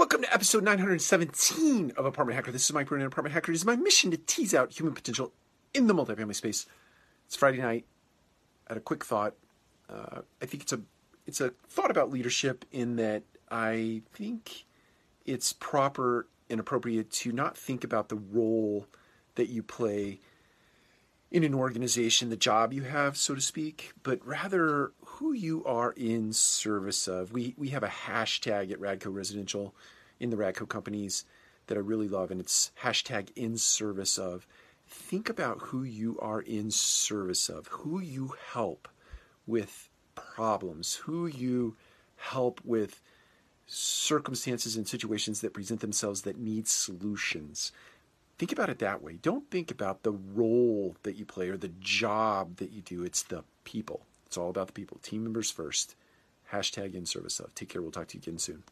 Welcome to episode 917 of Apartment Hacker. This is Mike Brewer, Apartment Hacker. It is my mission to tease out human potential in the multifamily space. It's Friday night. I had a quick thought. Uh, I think it's a it's a thought about leadership in that I think it's proper and appropriate to not think about the role that you play in an organization, the job you have, so to speak, but rather who you are in service of. We we have a hashtag at Radco Residential in the Radco companies that I really love, and it's hashtag in service of. Think about who you are in service of, who you help with problems, who you help with circumstances and situations that present themselves that need solutions. Think about it that way. Don't think about the role that you play or the job that you do. It's the people. It's all about the people. Team members first. Hashtag in service of. Take care. We'll talk to you again soon.